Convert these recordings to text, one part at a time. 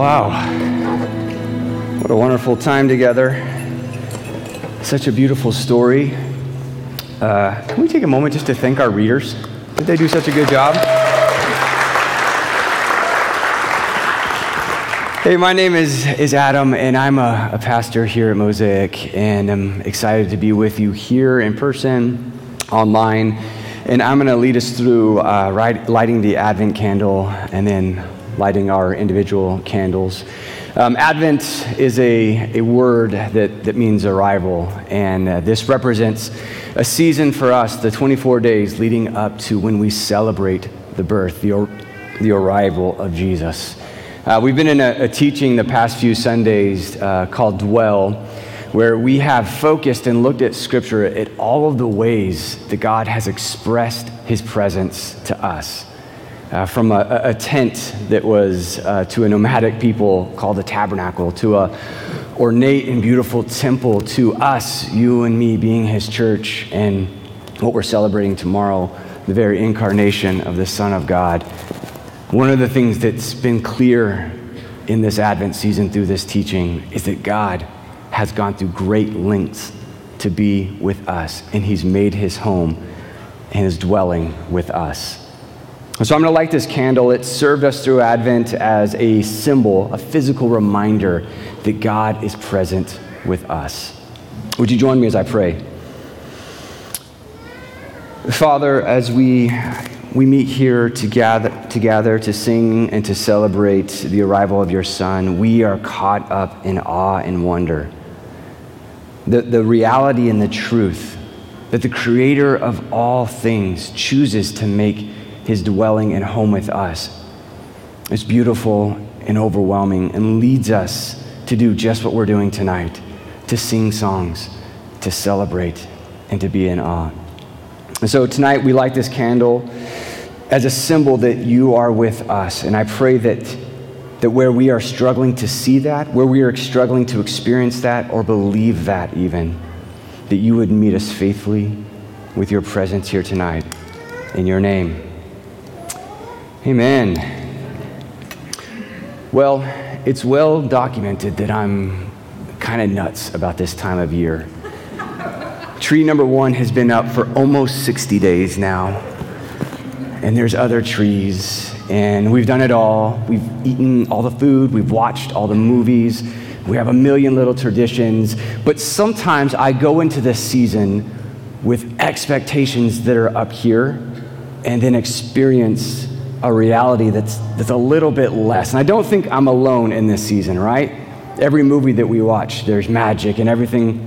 Wow. What a wonderful time together. Such a beautiful story. Uh, can we take a moment just to thank our readers? Did they do such a good job? Hey, my name is, is Adam, and I'm a, a pastor here at Mosaic, and I'm excited to be with you here in person, online. And I'm going to lead us through uh, lighting the Advent candle and then lighting our individual candles. Um, Advent is a, a word that, that means arrival, and uh, this represents a season for us, the 24 days leading up to when we celebrate the birth, the, the arrival of Jesus. Uh, we've been in a, a, teaching the past few Sundays uh, called Dwell, where we have focused and looked at Scripture at all of the ways that God has expressed His presence to us uh, from a, a, tent that was uh, to a nomadic people called a tabernacle, to a ornate and beautiful temple, to us, you and me being his church, and what we're celebrating tomorrow, the very incarnation of the Son of God. One of the things that's been clear in this Advent season through this teaching is that God has gone through great lengths to be with us, and he's made his home and his dwelling with us. So I'm going to light this candle. It served us through Advent as a symbol, a physical reminder that God is present with us. Would you join me as I pray? Father, as we, we meet here together, together to sing and to celebrate the arrival of your Son, we are caught up in awe and wonder. The, the reality and the truth that the Creator of all things chooses to make his dwelling and home with us is beautiful and overwhelming and leads us to do just what we're doing tonight to sing songs, to celebrate, and to be in awe. And so tonight we light this candle as a symbol that you are with us. And I pray that, that where we are struggling to see that, where we are struggling to experience that or believe that even, that you would meet us faithfully with your presence here tonight. In your name. Amen. Well, it's well documented that I'm kind of nuts about this time of year. Tree number one has been up for almost 60 days now, and there's other trees, and we've done it all. We've eaten all the food, we've watched all the movies, we have a million little traditions, but sometimes I go into this season with expectations that are up here and then experience a reality that's, that's a little bit less. And I don't think I'm alone in this season, right? Every movie that we watch, there's magic and everything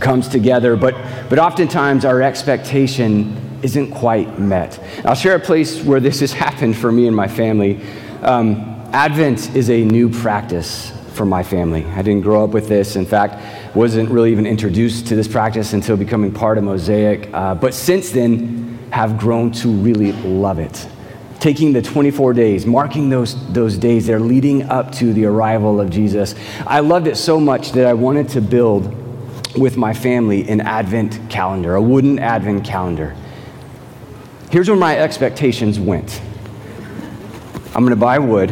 comes together, but, but oftentimes our expectation isn't quite met. I'll share a place where this has happened for me and my family. Um, Advent is a new practice for my family. I didn't grow up with this. In fact, wasn't really even introduced to this practice until becoming part of Mosaic. Uh, but since then, have grown to really love it taking the 24 days, marking those, those days there leading up to the arrival of Jesus. I loved it so much that I wanted to build with my family an Advent calendar, a wooden Advent calendar. Here's where my expectations went I'm going to buy wood.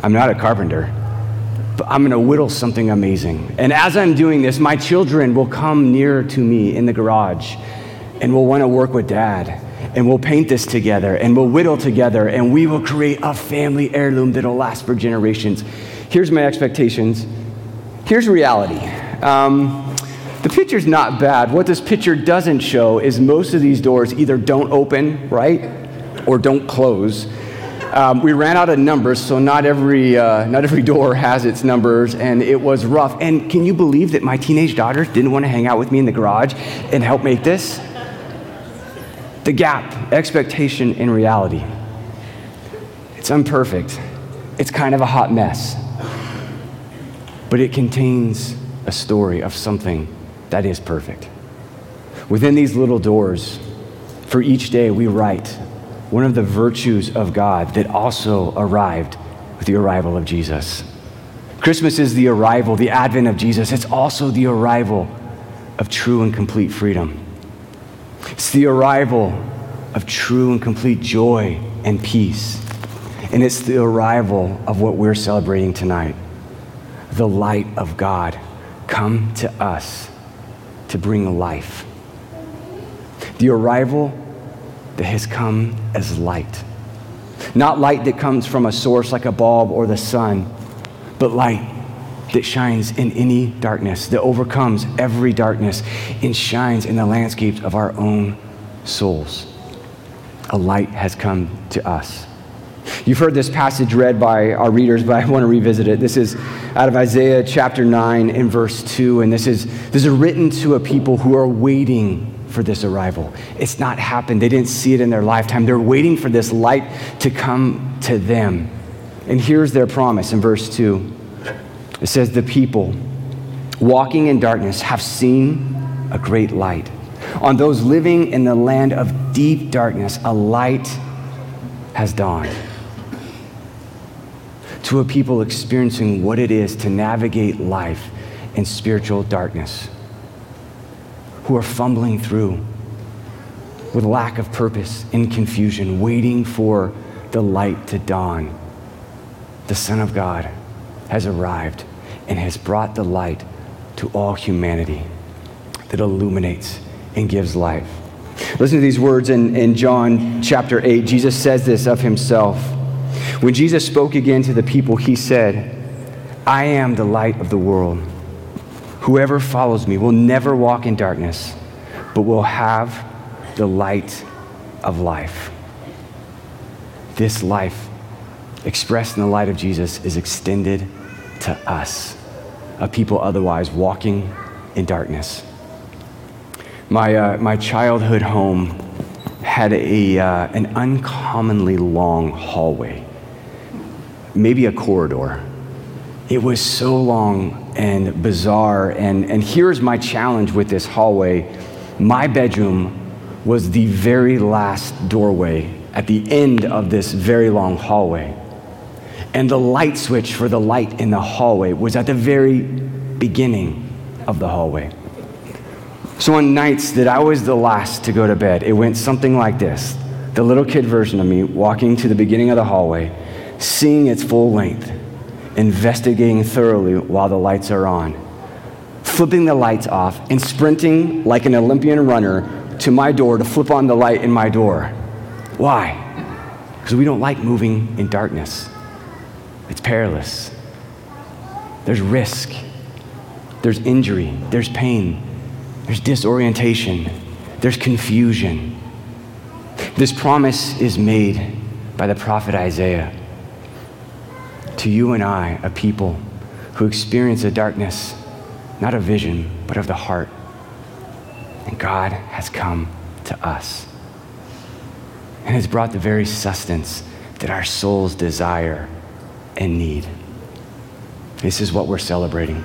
I'm not a carpenter, but I'm going to whittle something amazing. And as I'm doing this, my children will come near to me in the garage and will want to work with dad and we'll paint this together and we'll whittle together and we will create a family heirloom that'll last for generations. Here's my expectations. Here's reality. Um, the picture's not bad. What this picture doesn't show is most of these doors either don't open, right, or don't close. Um, we ran out of numbers, so not every, uh, not every door has its numbers, and it was rough. And can you believe that my teenage daughters didn't want to hang out with me in the garage and help make this? The gap, expectation and reality. It's imperfect. It's kind of a hot mess. But it contains a story of something that is perfect. Within these little doors, for each day, we write one of the virtues of God that also arrived with the arrival of Jesus. Christmas is the arrival, the advent of Jesus. It's also the arrival of true and complete freedom. It's the arrival of true and complete joy and peace. And it's the arrival of what we're celebrating tonight the light of God come to us to bring life. The arrival that has come as light. Not light that comes from a source like a bulb or the sun, but light that shines in any darkness, that overcomes every darkness and shines in the landscapes of our own souls. A light has come to us. You've heard this passage read by our readers, but I want to revisit it. This is out of Isaiah chapter 9 and verse 2, and this is, this is written to a people who are waiting for this arrival. It's not happened. They didn't see it in their lifetime. They're waiting for this light to come to them. And here's their promise in verse 2. It says, The people walking in darkness have seen a great light. On those living in the land of deep darkness, a light has dawned. To a people experiencing what it is to navigate life in spiritual darkness, who are fumbling through with lack of purpose and confusion, waiting for the light to dawn. The Son of God has arrived and has brought the light to all humanity that illuminates and gives life. Listen to these words in, in John chapter 8. Jesus says this of himself. When Jesus spoke again to the people, he said, I am the light of the world. Whoever follows me will never walk in darkness, but will have the light of life. This life, expressed in the light of Jesus, is extended to us, a people otherwise walking in darkness. My, uh, my childhood home had a, uh, an uncommonly long hallway, maybe a corridor. It was so long and bizarre. And, and here's my challenge with this hallway my bedroom was the very last doorway at the end of this very long hallway. And the light switch for the light in the hallway was at the very beginning of the hallway. So on nights that I was the last to go to bed, it went something like this the little kid version of me walking to the beginning of the hallway, seeing its full length, investigating thoroughly while the lights are on, flipping the lights off, and sprinting like an Olympian runner to my door to flip on the light in my door. Why? Because we don't like moving in darkness. It's perilous. There's risk. There's injury. There's pain. There's disorientation, there's confusion. This promise is made by the prophet Isaiah to you and I, a people who experience a darkness, not a vision, but of the heart. And God has come to us and has brought the very sustenance that our souls desire and need. This is what we're celebrating.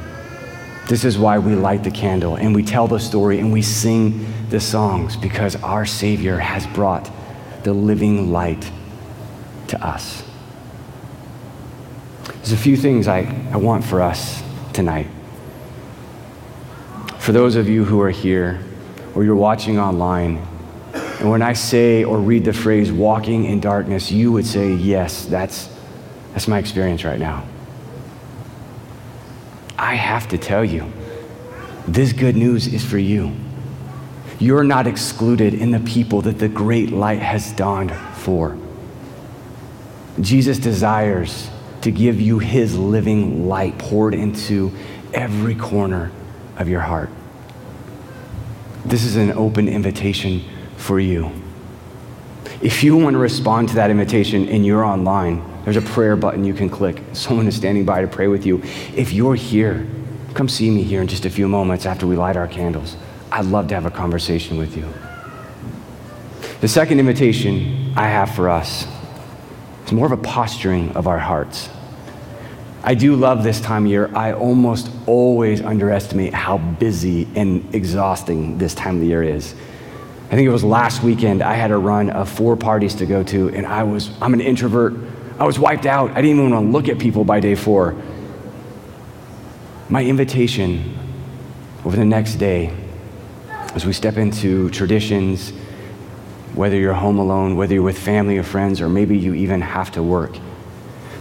This is why we light the candle and we tell the story and we sing the songs because our Savior has brought the living light to us. There's a few things I, I want for us tonight. For those of you who are here or you're watching online, and when I say or read the phrase walking in darkness, you would say, Yes, that's, that's my experience right now. I have to tell you, this good news is for you. You're not excluded in the people that the great light has dawned for. Jesus desires to give you his living light poured into every corner of your heart. This is an open invitation for you. If you want to respond to that invitation and you're online, there's a prayer button you can click. Someone is standing by to pray with you. If you're here, come see me here in just a few moments after we light our candles. I'd love to have a conversation with you. The second invitation I have for us is more of a posturing of our hearts. I do love this time of year. I almost always underestimate how busy and exhausting this time of the year is. I think it was last weekend I had a run of four parties to go to, and I was, I'm an introvert. I was wiped out. I didn't even want to look at people by day four. My invitation over the next day, as we step into traditions, whether you're home alone, whether you're with family or friends, or maybe you even have to work,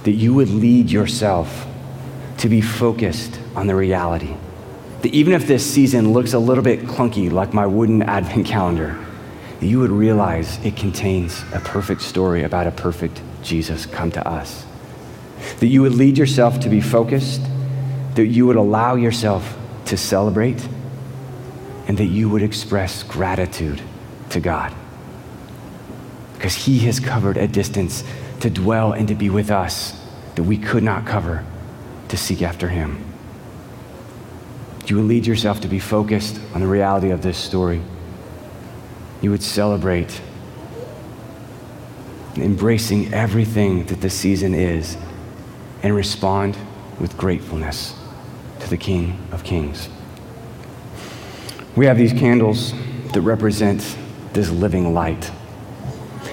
that you would lead yourself to be focused on the reality. That even if this season looks a little bit clunky, like my wooden advent calendar, you would realize it contains a perfect story about a perfect Jesus come to us. That you would lead yourself to be focused, that you would allow yourself to celebrate, and that you would express gratitude to God. Because He has covered a distance to dwell and to be with us that we could not cover to seek after Him. You would lead yourself to be focused on the reality of this story. You would celebrate embracing everything that the season is and respond with gratefulness to the King of Kings. We have these candles that represent this living light.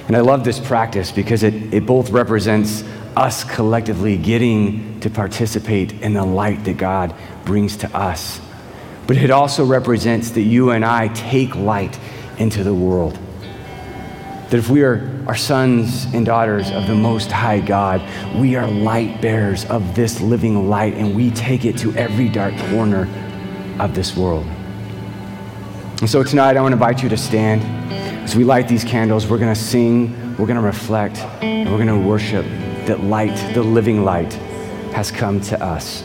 And I love this practice because it, it both represents us collectively getting to participate in the light that God brings to us. But it also represents that you and I take light into the world. That if we are, are sons and daughters of the Most High God, we are light bearers of this living light, and we take it to every dark corner of this world. And so tonight, I want to invite you to stand. As we light these candles, we're going to sing, we're going to reflect, and we're going to worship that light, the living light, has come to us.